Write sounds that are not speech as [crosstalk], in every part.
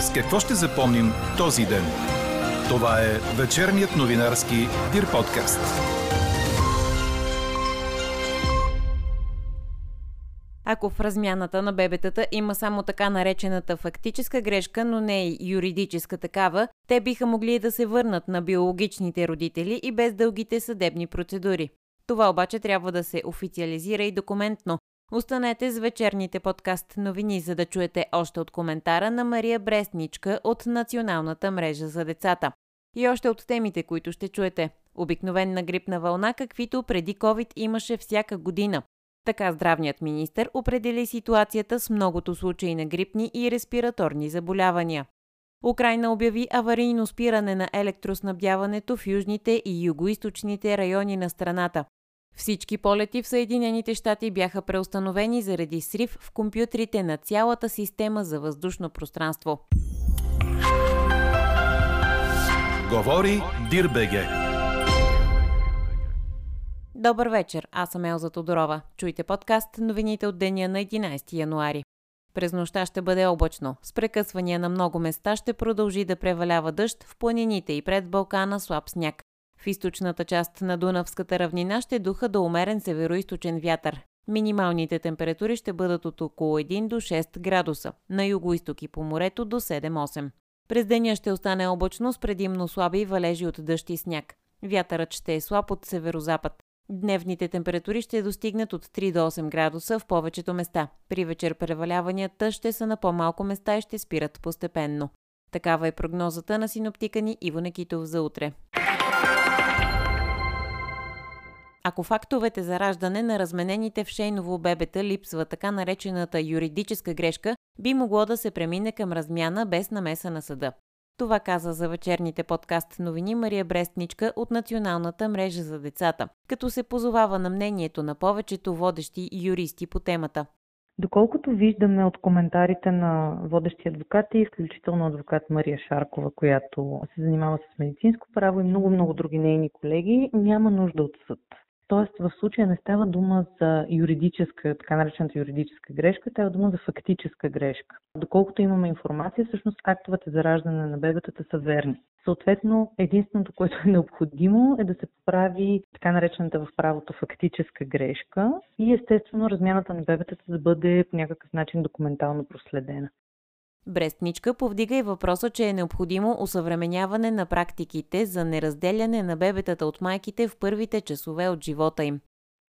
С какво ще запомним този ден? Това е вечерният новинарски Дир подкаст. Ако в размяната на бебетата има само така наречената фактическа грешка, но не и юридическа такава, те биха могли да се върнат на биологичните родители и без дългите съдебни процедури. Това обаче трябва да се официализира и документно. Останете с вечерните подкаст новини, за да чуете още от коментара на Мария Брестничка от Националната мрежа за децата. И още от темите, които ще чуете. Обикновена грипна вълна, каквито преди COVID имаше всяка година. Така здравният министр определи ситуацията с многото случаи на грипни и респираторни заболявания. Украина обяви аварийно спиране на електроснабдяването в южните и югоисточните райони на страната. Всички полети в Съединените щати бяха преустановени заради срив в компютрите на цялата система за въздушно пространство. Говори Дирбеге. Добър вечер, аз съм Елза Тодорова. Чуйте подкаст новините от деня на 11 януари. През нощта ще бъде облачно. С прекъсвания на много места ще продължи да превалява дъжд в планините и пред Балкана слаб сняг. В източната част на Дунавската равнина ще духа до умерен североисточен вятър. Минималните температури ще бъдат от около 1 до 6 градуса, на юго-исток и по морето до 7-8. През деня ще остане облачно с предимно слаби валежи от дъжд и сняг. Вятърът ще е слаб от северозапад. Дневните температури ще достигнат от 3 до 8 градуса в повечето места. При вечер преваляванията ще са на по-малко места и ще спират постепенно. Такава е прогнозата на синоптика ни Иво Некитов за утре. Ако фактовете за раждане на разменените в шейново бебета липсва така наречената юридическа грешка, би могло да се премине към размяна без намеса на съда. Това каза за вечерните подкаст новини Мария Брестничка от Националната мрежа за децата, като се позовава на мнението на повечето водещи юристи по темата. Доколкото виждаме от коментарите на водещи адвокати, изключително адвокат Мария Шаркова, която се занимава с медицинско право и много-много други нейни колеги, няма нужда от съд. Тоест в случая не става дума за юридическа, така наречената юридическа грешка, става дума за фактическа грешка. Доколкото имаме информация, всъщност актовете за раждане на бебетата са верни. Съответно, единственото, което е необходимо е да се поправи така наречената в правото фактическа грешка и естествено размяната на бебетата да бъде по някакъв начин документално проследена. Брестничка повдига и въпроса, че е необходимо усъвременяване на практиките за неразделяне на бебетата от майките в първите часове от живота им.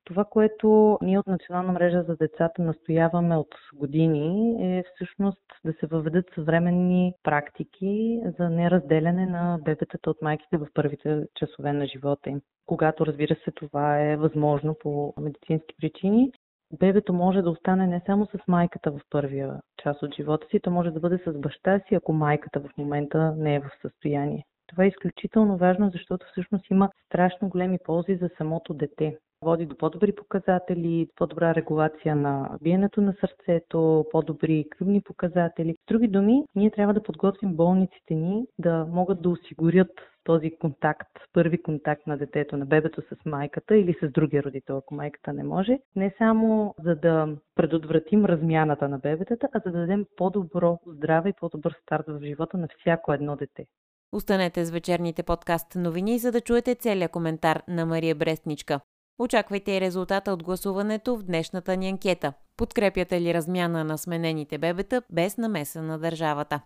Това, което ние от Национална мрежа за децата настояваме от години е всъщност да се въведат съвременни практики за неразделяне на бебетата от майките в първите часове на живота им. Когато, разбира се, това е възможно по медицински причини бебето може да остане не само с майката в първия част от живота си, то може да бъде с баща си, ако майката в момента не е в състояние. Това е изключително важно, защото всъщност има страшно големи ползи за самото дете. Води до по-добри показатели, по-добра регулация на биенето на сърцето, по-добри кръвни показатели. С други думи, ние трябва да подготвим болниците ни да могат да осигурят този контакт, първи контакт на детето, на бебето с майката или с другия родител, ако майката не може, не само за да предотвратим размяната на бебетата, а за да дадем по-добро здраве и по-добър старт в живота на всяко едно дете. Останете с вечерните подкаст новини, за да чуете целият коментар на Мария Брестничка. Очаквайте и резултата от гласуването в днешната ни анкета. Подкрепяте ли размяна на сменените бебета без намеса на държавата?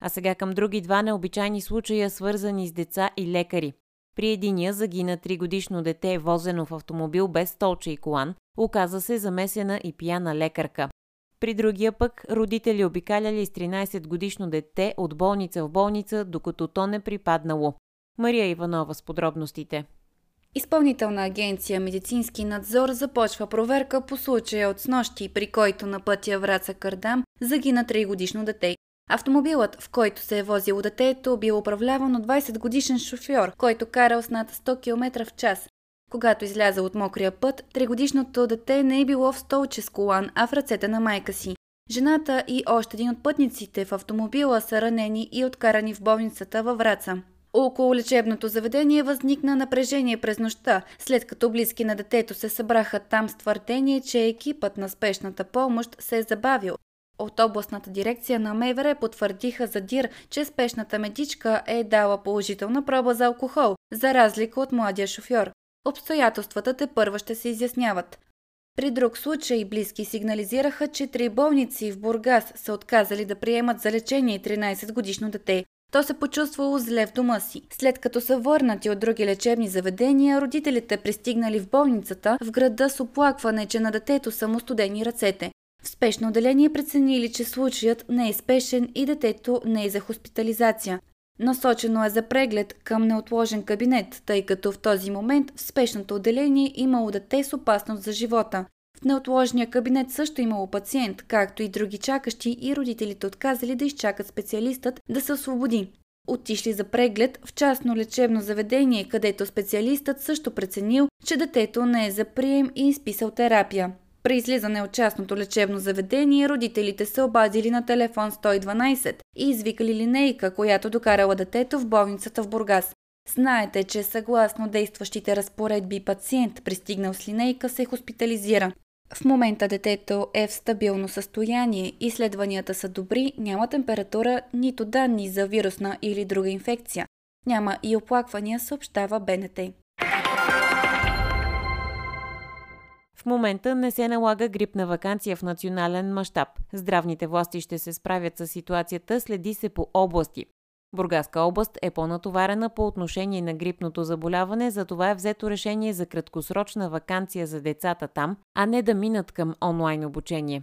А сега към други два необичайни случая, свързани с деца и лекари. При единия загина 3 годишно дете, возено в автомобил без столче и колан, оказа се замесена и пияна лекарка. При другия пък родители обикаляли с 13 годишно дете от болница в болница, докато то не припаднало. Мария Иванова с подробностите. Изпълнителна агенция Медицински надзор започва проверка по случая от снощи, при който на пътя Враца Кардам загина 3 годишно дете. Автомобилът, в който се е возило детето, бил управляван от 20 годишен шофьор, който карал с над 100 км в час. Когато изляза от мокрия път, тригодишното дете не е било в столче с колан, а в ръцете на майка си. Жената и още един от пътниците в автомобила са ранени и откарани в болницата във Враца. Около лечебното заведение възникна напрежение през нощта, след като близки на детето се събраха там с твърдение, че екипът на спешната помощ се е забавил. От областната дирекция на МВР потвърдиха за ДИР, че спешната медичка е дала положителна проба за алкохол, за разлика от младия шофьор. Обстоятелствата те първа ще се изясняват. При друг случай близки сигнализираха, че три болници в Бургас са отказали да приемат за лечение 13-годишно дете. То се почувствало зле в дома си. След като са върнати от други лечебни заведения, родителите пристигнали в болницата в града с оплакване, че на детето са му студени ръцете. В спешно отделение преценили, че случаят не е спешен и детето не е за хоспитализация. Насочено е за преглед към неотложен кабинет, тъй като в този момент в спешното отделение имало дете с опасност за живота. В неотложния кабинет също имало пациент, както и други чакащи и родителите отказали да изчакат специалистът да се освободи. Отишли за преглед в частно лечебно заведение, където специалистът също преценил, че детето не е за прием и изписал терапия. При излизане от частното лечебно заведение, родителите се обадили на телефон 112 и извикали линейка, която докарала детето в болницата в Бургас. Знаете, че съгласно действащите разпоредби пациент, пристигнал с линейка, се хоспитализира. В момента детето е в стабилно състояние, изследванията са добри, няма температура, нито данни за вирусна или друга инфекция. Няма и оплаквания, съобщава БНТ. В момента не се налага грипна вакансия в национален мащаб. Здравните власти ще се справят с ситуацията, следи се по области. Бургаска област е по-натоварена по отношение на грипното заболяване, затова е взето решение за краткосрочна вакансия за децата там, а не да минат към онлайн обучение.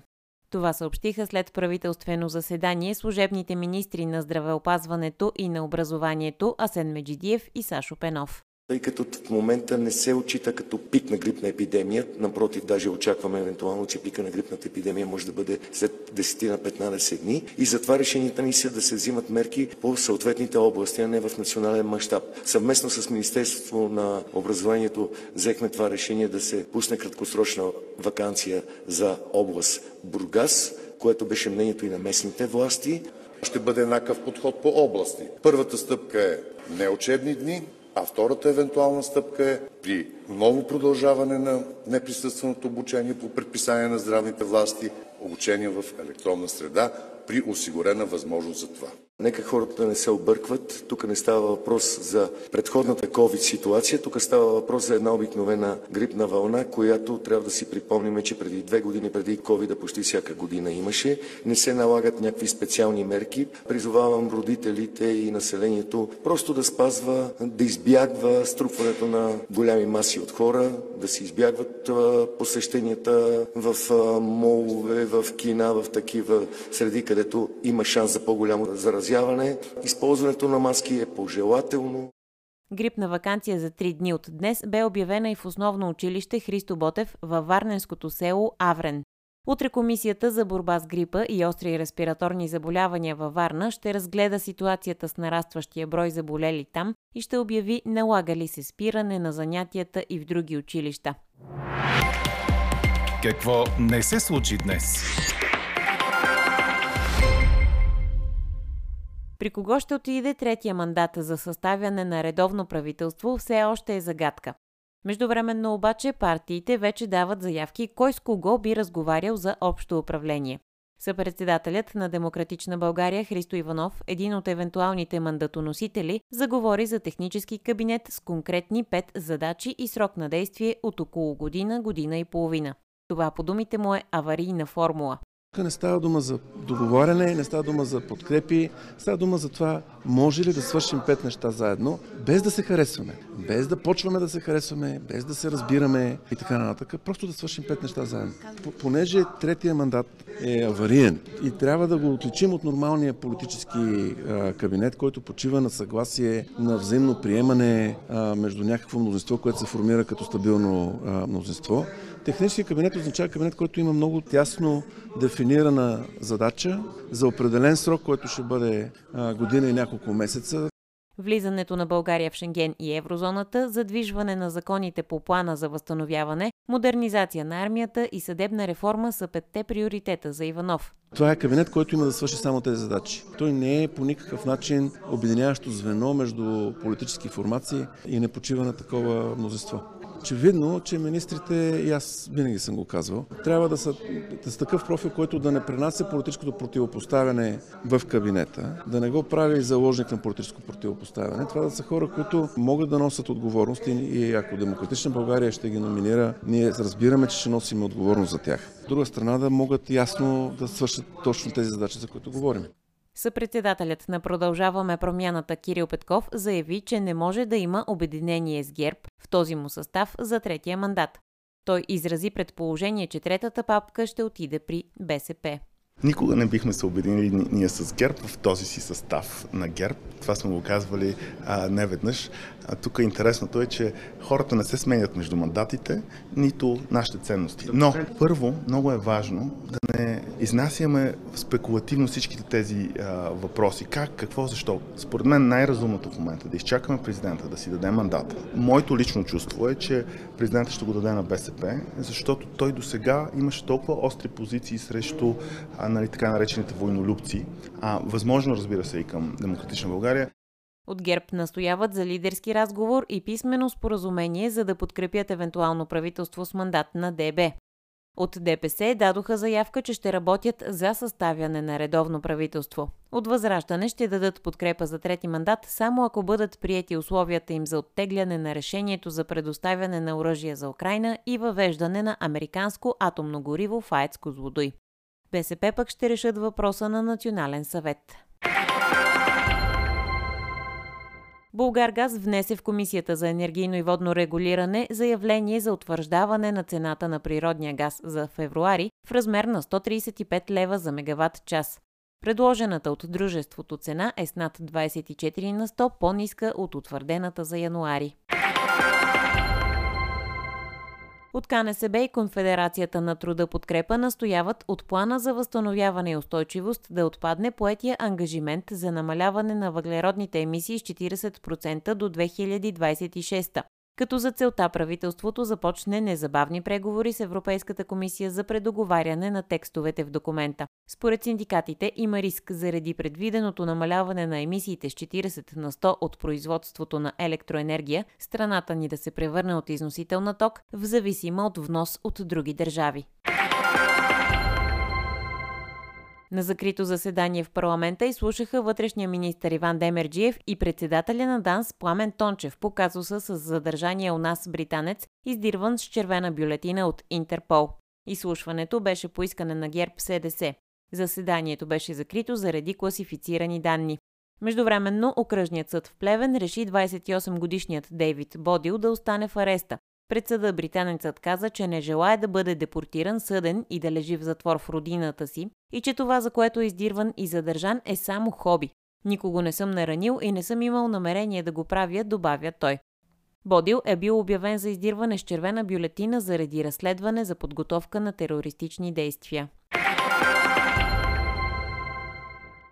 Това съобщиха след правителствено заседание служебните министри на здравеопазването и на образованието Асен Меджидиев и Сашо Пенов тъй като в момента не се отчита като пик на грипна епидемия. Напротив, даже очакваме евентуално, че пика на грипната епидемия може да бъде след 10 на 15 дни. И затова решенията ни са да се взимат мерки по съответните области, а не в национален мащаб. Съвместно с Министерството на образованието взехме това решение да се пусне краткосрочна вакансия за област Бургас, което беше мнението и на местните власти. Ще бъде еднакъв подход по области. Първата стъпка е неучебни дни, а втората евентуална стъпка е при ново продължаване на неприсъственото обучение по предписание на здравните власти, обучение в електронна среда при осигурена възможност за това. Нека хората не се объркват. Тук не става въпрос за предходната COVID ситуация, тук става въпрос за една обикновена грипна вълна, която трябва да си припомним, че преди две години преди COVID почти всяка година имаше. Не се налагат някакви специални мерки. Призовавам родителите и населението просто да спазва, да избягва струпването на голями маси от хора, да се избягват посещенията в молове, в кина, в такива среди, където има шанс за по-голямо заразяване. Използването на маски е пожелателно. Грипна вакансия за три дни от днес бе обявена и в основно училище Христо Ботев във Варненското село Аврен. Утре Комисията за борба с грипа и остри респираторни заболявания във Варна ще разгледа ситуацията с нарастващия брой заболели там и ще обяви налага ли се спиране на занятията и в други училища. Какво не се случи днес? При кого ще отиде третия мандат за съставяне на редовно правителство все още е загадка. Междувременно обаче партиите вече дават заявки кой с кого би разговарял за общо управление. Съпредседателят на Демократична България Христо Иванов, един от евентуалните мандатоносители, заговори за технически кабинет с конкретни пет задачи и срок на действие от около година, година и половина. Това по думите му е аварийна формула. Тук не става дума за договаряне, не става дума за подкрепи, става дума за това може ли да свършим пет неща заедно, без да се харесваме, без да почваме да се харесваме, без да се разбираме и така нататък, просто да свършим пет неща заедно. Понеже третия мандат е авариен и трябва да го отличим от нормалния политически кабинет, който почива на съгласие, на взаимно приемане между някакво мнозинство, което се формира като стабилно а, мнозинство. Технически кабинет означава кабинет, който има много тясно дефинирана задача за определен срок, който ще бъде година и няколко месеца. Влизането на България в Шенген и еврозоната, задвижване на законите по плана за възстановяване, модернизация на армията и съдебна реформа са петте приоритета за Иванов. Това е кабинет, който има да свърши само тези задачи. Той не е по никакъв начин обединяващо звено между политически формации и не почива на такова мнозинство. Очевидно, че министрите, и аз винаги съм го казвал, трябва да са с такъв профил, който да не пренася политическото противопоставяне в кабинета, да не го прави заложник на политическо противопоставяне. Това да са хора, които могат да носят отговорност и ако Демократична България ще ги номинира, ние разбираме, че ще носим отговорност за тях. От друга страна да могат ясно да свършат точно тези задачи, за които говорим. Съпредседателят на Продължаваме промяната Кирил Петков заяви, че не може да има обединение с ГЕРБ в този му състав за третия мандат. Той изрази предположение, че третата папка ще отиде при БСП. Никога не бихме се обединили ние с ГЕРБ в този си състав на ГЕРБ. Това сме го казвали а, не. А, тук интересното е, че хората не се сменят между мандатите, нито нашите ценности. Но, първо, много е важно да не изнасяме спекулативно всичките тези а, въпроси. Как, какво, защо. Според мен най-разумното в момента е да изчакаме президента да си даде мандата. Моето лично чувство е, че президента ще го даде на БСП, защото той до сега имаше толкова остри позиции срещу а, нали, така наречените войнолюбци, а възможно, разбира се, и към Демократична България. От ГЕРБ настояват за лидерски разговор и писмено споразумение, за да подкрепят евентуално правителство с мандат на ДБ. От ДПС дадоха заявка, че ще работят за съставяне на редовно правителство. От Възраждане ще дадат подкрепа за трети мандат, само ако бъдат приети условията им за оттегляне на решението за предоставяне на оръжие за Украина и въвеждане на американско атомно гориво в АЕЦ Козлодой. БСП пък ще решат въпроса на Национален съвет. Булгаргаз внесе в Комисията за енергийно и водно регулиране заявление за утвърждаване на цената на природния газ за февруари в размер на 135 лева за мегаватт час. Предложената от дружеството цена е с над 24 на 100 по-ниска от утвърдената за януари. От КНСБ и Конфедерацията на труда подкрепа настояват от плана за възстановяване и устойчивост да отпадне поетия ангажимент за намаляване на въглеродните емисии с 40% до 2026 като за целта правителството започне незабавни преговори с Европейската комисия за предоговаряне на текстовете в документа. Според синдикатите има риск заради предвиденото намаляване на емисиите с 40 на 100 от производството на електроенергия, страната ни да се превърне от износител на ток в зависима от внос от други държави. На закрито заседание в парламента изслушаха вътрешния министр Иван Демерджиев и председателя на ДАНС Пламен Тончев по казуса с задържания у нас британец, издирван с червена бюлетина от Интерпол. Изслушването беше по искане на ГЕРБ СДС. Заседанието беше закрито заради класифицирани данни. Междувременно, окръжният съд в Плевен реши 28-годишният Дейвид Бодил да остане в ареста, пред съда британецът каза, че не желая да бъде депортиран, съден и да лежи в затвор в родината си и че това, за което е издирван и задържан, е само хоби. Никого не съм наранил и не съм имал намерение да го правя, добавя той. Бодил е бил обявен за издирване с червена бюлетина заради разследване за подготовка на терористични действия.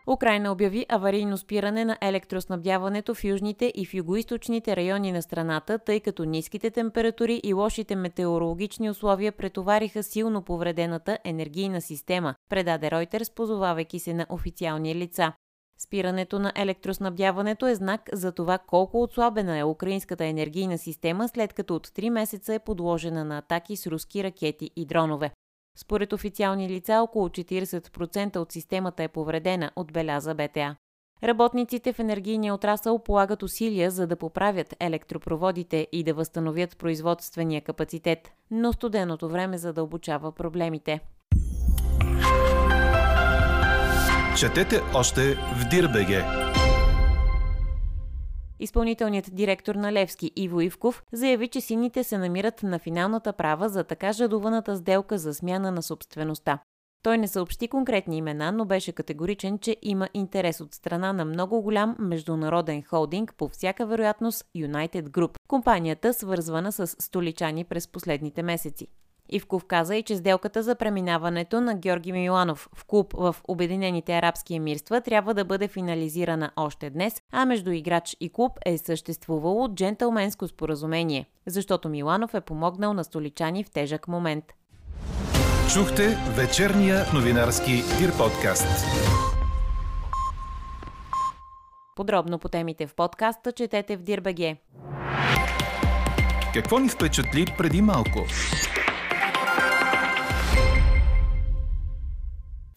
Украина обяви аварийно спиране на електроснабдяването в южните и в югоисточните райони на страната, тъй като ниските температури и лошите метеорологични условия претовариха силно повредената енергийна система, предаде Reuters, позовавайки се на официални лица. Спирането на електроснабдяването е знак за това колко отслабена е украинската енергийна система, след като от 3 месеца е подложена на атаки с руски ракети и дронове. Според официални лица, около 40% от системата е повредена, отбеляза БТА. Работниците в енергийния отрасъл полагат усилия за да поправят електропроводите и да възстановят производствения капацитет, но студеното време задълбочава проблемите. Четете още в Дирбеге! Изпълнителният директор на Левски Иво Ивков заяви, че сините се намират на финалната права за така жадуваната сделка за смяна на собствеността. Той не съобщи конкретни имена, но беше категоричен, че има интерес от страна на много голям международен холдинг, по всяка вероятност United Group, компанията свързвана с столичани през последните месеци. Ивков каза и че сделката за преминаването на Георги Миланов в клуб в Обединените арабски емирства трябва да бъде финализирана още днес, а между играч и клуб е съществувало джентълменско споразумение, защото Миланов е помогнал на столичани в тежък момент. Чухте вечерния новинарски Дир подкаст. Подробно по темите в подкаста четете в Дирбеге. Какво ни впечатли преди малко?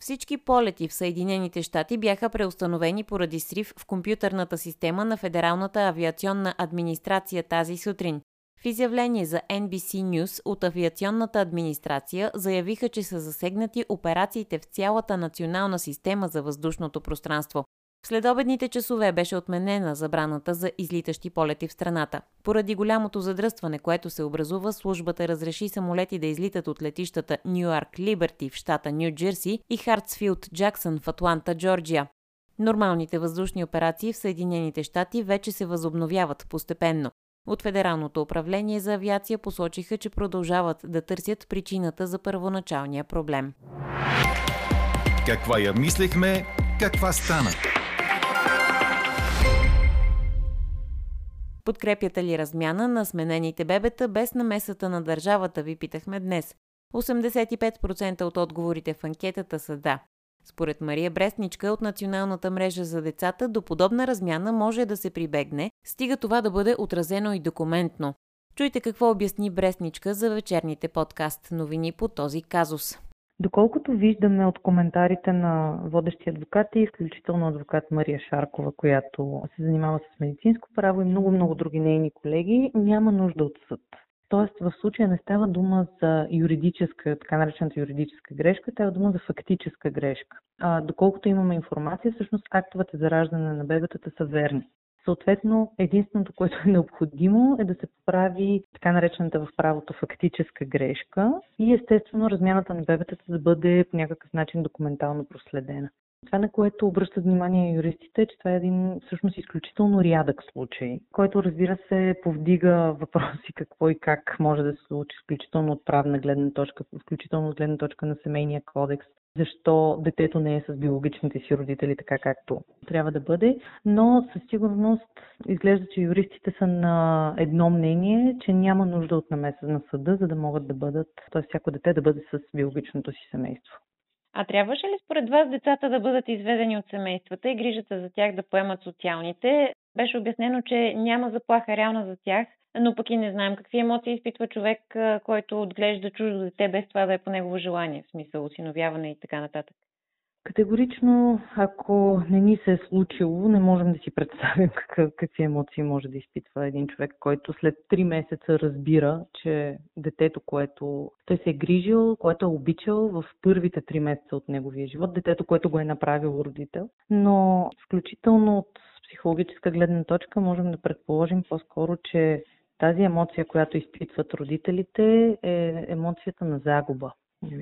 Всички полети в Съединените щати бяха преустановени поради срив в компютърната система на Федералната авиационна администрация тази сутрин. В изявление за NBC News от авиационната администрация заявиха, че са засегнати операциите в цялата национална система за въздушното пространство. В следобедните часове беше отменена забраната за излитащи полети в страната. Поради голямото задръстване, което се образува, службата разреши самолети да излитат от летищата Ньюарк Либерти в щата Нью Джерси и Хартсфилд Джаксън в Атланта, Джорджия. Нормалните въздушни операции в Съединените щати вече се възобновяват постепенно. От Федералното управление за авиация посочиха, че продължават да търсят причината за първоначалния проблем. Каква я мислехме, каква стана? Подкрепяте ли размяна на сменените бебета без намесата на държавата, ви питахме днес. 85% от отговорите в анкетата са да. Според Мария Брестничка от Националната мрежа за децата, до подобна размяна може да се прибегне, стига това да бъде отразено и документно. Чуйте какво обясни Брестничка за вечерните подкаст новини по този казус. Доколкото виждаме от коментарите на водещи адвокати, включително адвокат Мария Шаркова, която се занимава с медицинско право и много-много други нейни колеги, няма нужда от съд. Тоест в случая не става дума за юридическа, така наречената юридическа грешка, става дума за фактическа грешка. А, доколкото имаме информация, всъщност актовете за раждане на бебетата са верни. Съответно, единственото, което е необходимо е да се поправи така наречената в правото фактическа грешка и естествено размяната на бебетата да бъде по някакъв начин документално проследена. Това, на което обръщат внимание юристите, е, че това е един всъщност изключително рядък случай, който разбира се повдига въпроси какво и как може да се случи, включително от правна гледна точка, включително от гледна точка на семейния кодекс, защо детето не е с биологичните си родители така както трябва да бъде, но със сигурност изглежда, че юристите са на едно мнение, че няма нужда от намеса на съда, за да могат да бъдат, т.е. всяко дете да бъде с биологичното си семейство. А трябваше ли според вас децата да бъдат изведени от семействата и грижата за тях да поемат социалните? Беше обяснено, че няма заплаха реална за тях, но пък и не знаем какви емоции изпитва човек, който отглежда чуждо дете, без това да е по негово желание, в смисъл осиновяване и така нататък. Категорично, ако не ни се е случило, не можем да си представим [laughs] какъв, какви емоции може да изпитва един човек, който след три месеца разбира, че детето, което той се е грижил, което е обичал в първите три месеца от неговия живот, детето, което го е направил родител. Но включително от психологическа гледна точка можем да предположим по-скоро, че тази емоция, която изпитват родителите, е емоцията на загуба.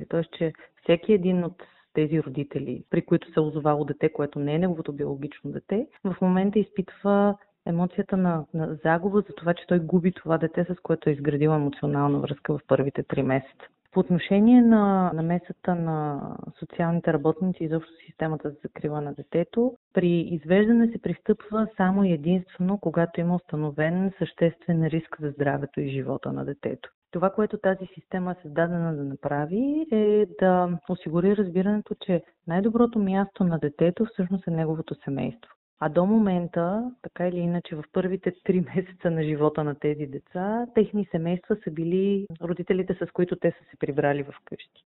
Тоест, че всеки един от тези родители, при които се е озовало дете, което не е неговото биологично дете, в момента изпитва емоцията на, на загуба за това, че той губи това дете, с което е изградил емоционална връзка в първите три месеца. По отношение на намесата на социалните работници и изобщо системата за закрила на детето, при извеждане се пристъпва само и единствено, когато има установен съществен риск за здравето и живота на детето. Това, което тази система е създадена да направи, е да осигури разбирането, че най-доброто място на детето всъщност е неговото семейство. А до момента, така или иначе, в първите три [laughs] месеца на живота на тези деца, техни семейства са били родителите, с които те са се прибрали в къщи.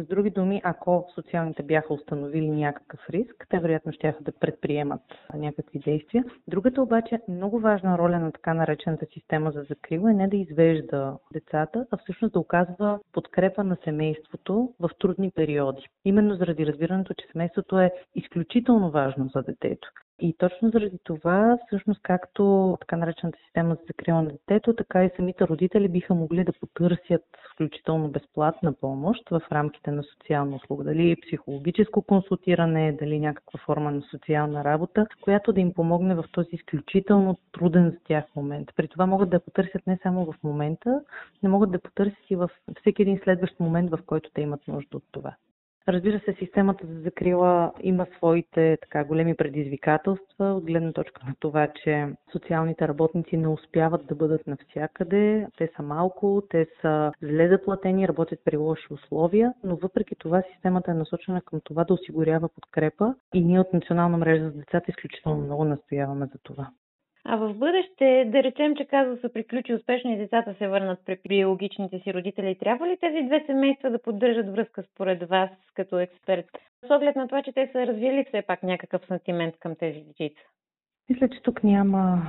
С други думи, ако социалните бяха установили някакъв риск, те вероятно ще да предприемат някакви действия. Другата обаче много важна роля на така наречената система за закрила е не да извежда децата, а всъщност да оказва подкрепа на семейството в трудни периоди. Именно заради разбирането, че семейството е изключително важно за детето. И точно заради това, всъщност, както така наречената система за закрила на детето, така и самите родители биха могли да потърсят включително безплатна помощ в рамките на социална услуга. Дали психологическо консултиране, дали някаква форма на социална работа, която да им помогне в този изключително труден за тях момент. При това могат да потърсят не само в момента, не могат да потърсят и в всеки един следващ момент, в който те имат нужда от това. Разбира се, системата за закрила има своите така големи предизвикателства от гледна точка на това, че социалните работници не успяват да бъдат навсякъде. Те са малко, те са зле заплатени, работят при лоши условия, но въпреки това системата е насочена към това да осигурява подкрепа и ние от Национална мрежа за децата изключително много настояваме за това. А в бъдеще, да речем, че казва се приключи успешно и децата се върнат при биологичните си родители, трябва ли тези две семейства да поддържат връзка според вас като експерт? С оглед на това, че те са развили все пак някакъв сантимент към тези дечица. Мисля, че тук няма,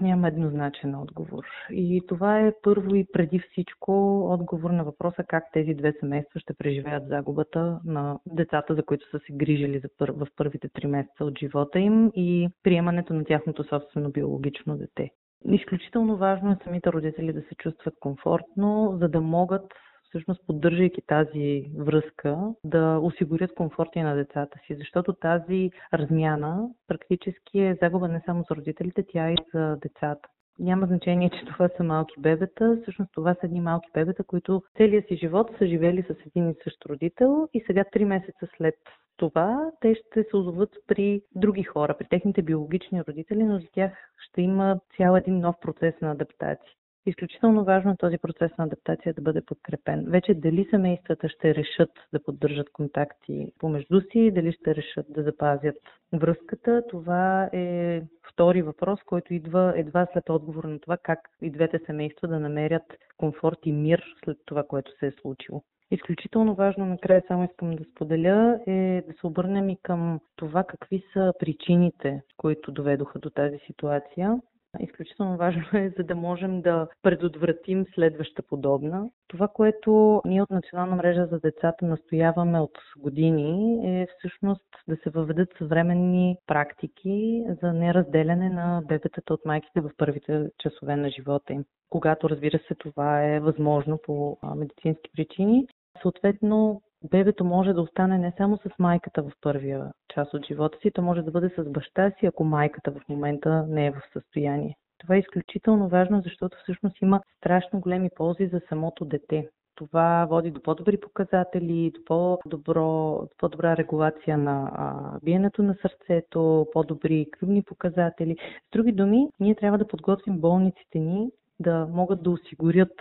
няма еднозначен отговор. И това е първо и преди всичко отговор на въпроса как тези две семейства ще преживеят загубата на децата, за които са се грижили за пър... в първите три месеца от живота им и приемането на тяхното собствено биологично дете. Изключително важно е самите родители да се чувстват комфортно, за да могат всъщност поддържайки тази връзка, да осигурят комфорта и на децата си, защото тази размяна практически е загуба не само за родителите, тя и за децата. Няма значение, че това са малки бебета. Всъщност това са едни малки бебета, които целият си живот са живели с един и същ родител и сега три месеца след това те ще се озоват при други хора, при техните биологични родители, но за тях ще има цял един нов процес на адаптация. Изключително важно е този процес на адаптация да бъде подкрепен. Вече дали семействата ще решат да поддържат контакти помежду си, дали ще решат да запазят връзката, това е втори въпрос, който идва едва след отговор на това как и двете семейства да намерят комфорт и мир след това, което се е случило. Изключително важно, накрая само искам да споделя, е да се обърнем и към това какви са причините, които доведоха до тази ситуация изключително важно е, за да можем да предотвратим следваща подобна. Това, което ние от Национална мрежа за децата настояваме от години е всъщност да се въведат съвременни практики за неразделяне на бебетата от майките в първите часове на живота им. Когато, разбира се, това е възможно по медицински причини. Съответно, бебето може да остане не само с майката в първия част от живота си, то може да бъде с баща си, ако майката в момента не е в състояние. Това е изключително важно, защото всъщност има страшно големи ползи за самото дете. Това води до по-добри показатели, до по-добро, до по-добра регулация на а, биенето на сърцето, по-добри кръвни показатели. С други думи, ние трябва да подготвим болниците ни да могат да осигурят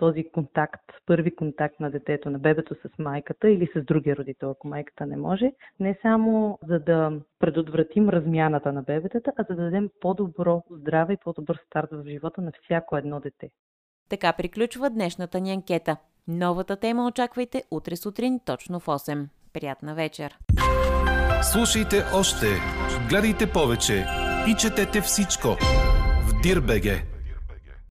този контакт, първи контакт на детето, на бебето с майката или с другия родител, ако майката не може, не само за да предотвратим размяната на бебетата, а за да дадем по-добро здраве и по-добър старт в живота на всяко едно дете. Така приключва днешната ни анкета. Новата тема очаквайте утре сутрин точно в 8. Приятна вечер! Слушайте още, гледайте повече и четете всичко в Дирбеге.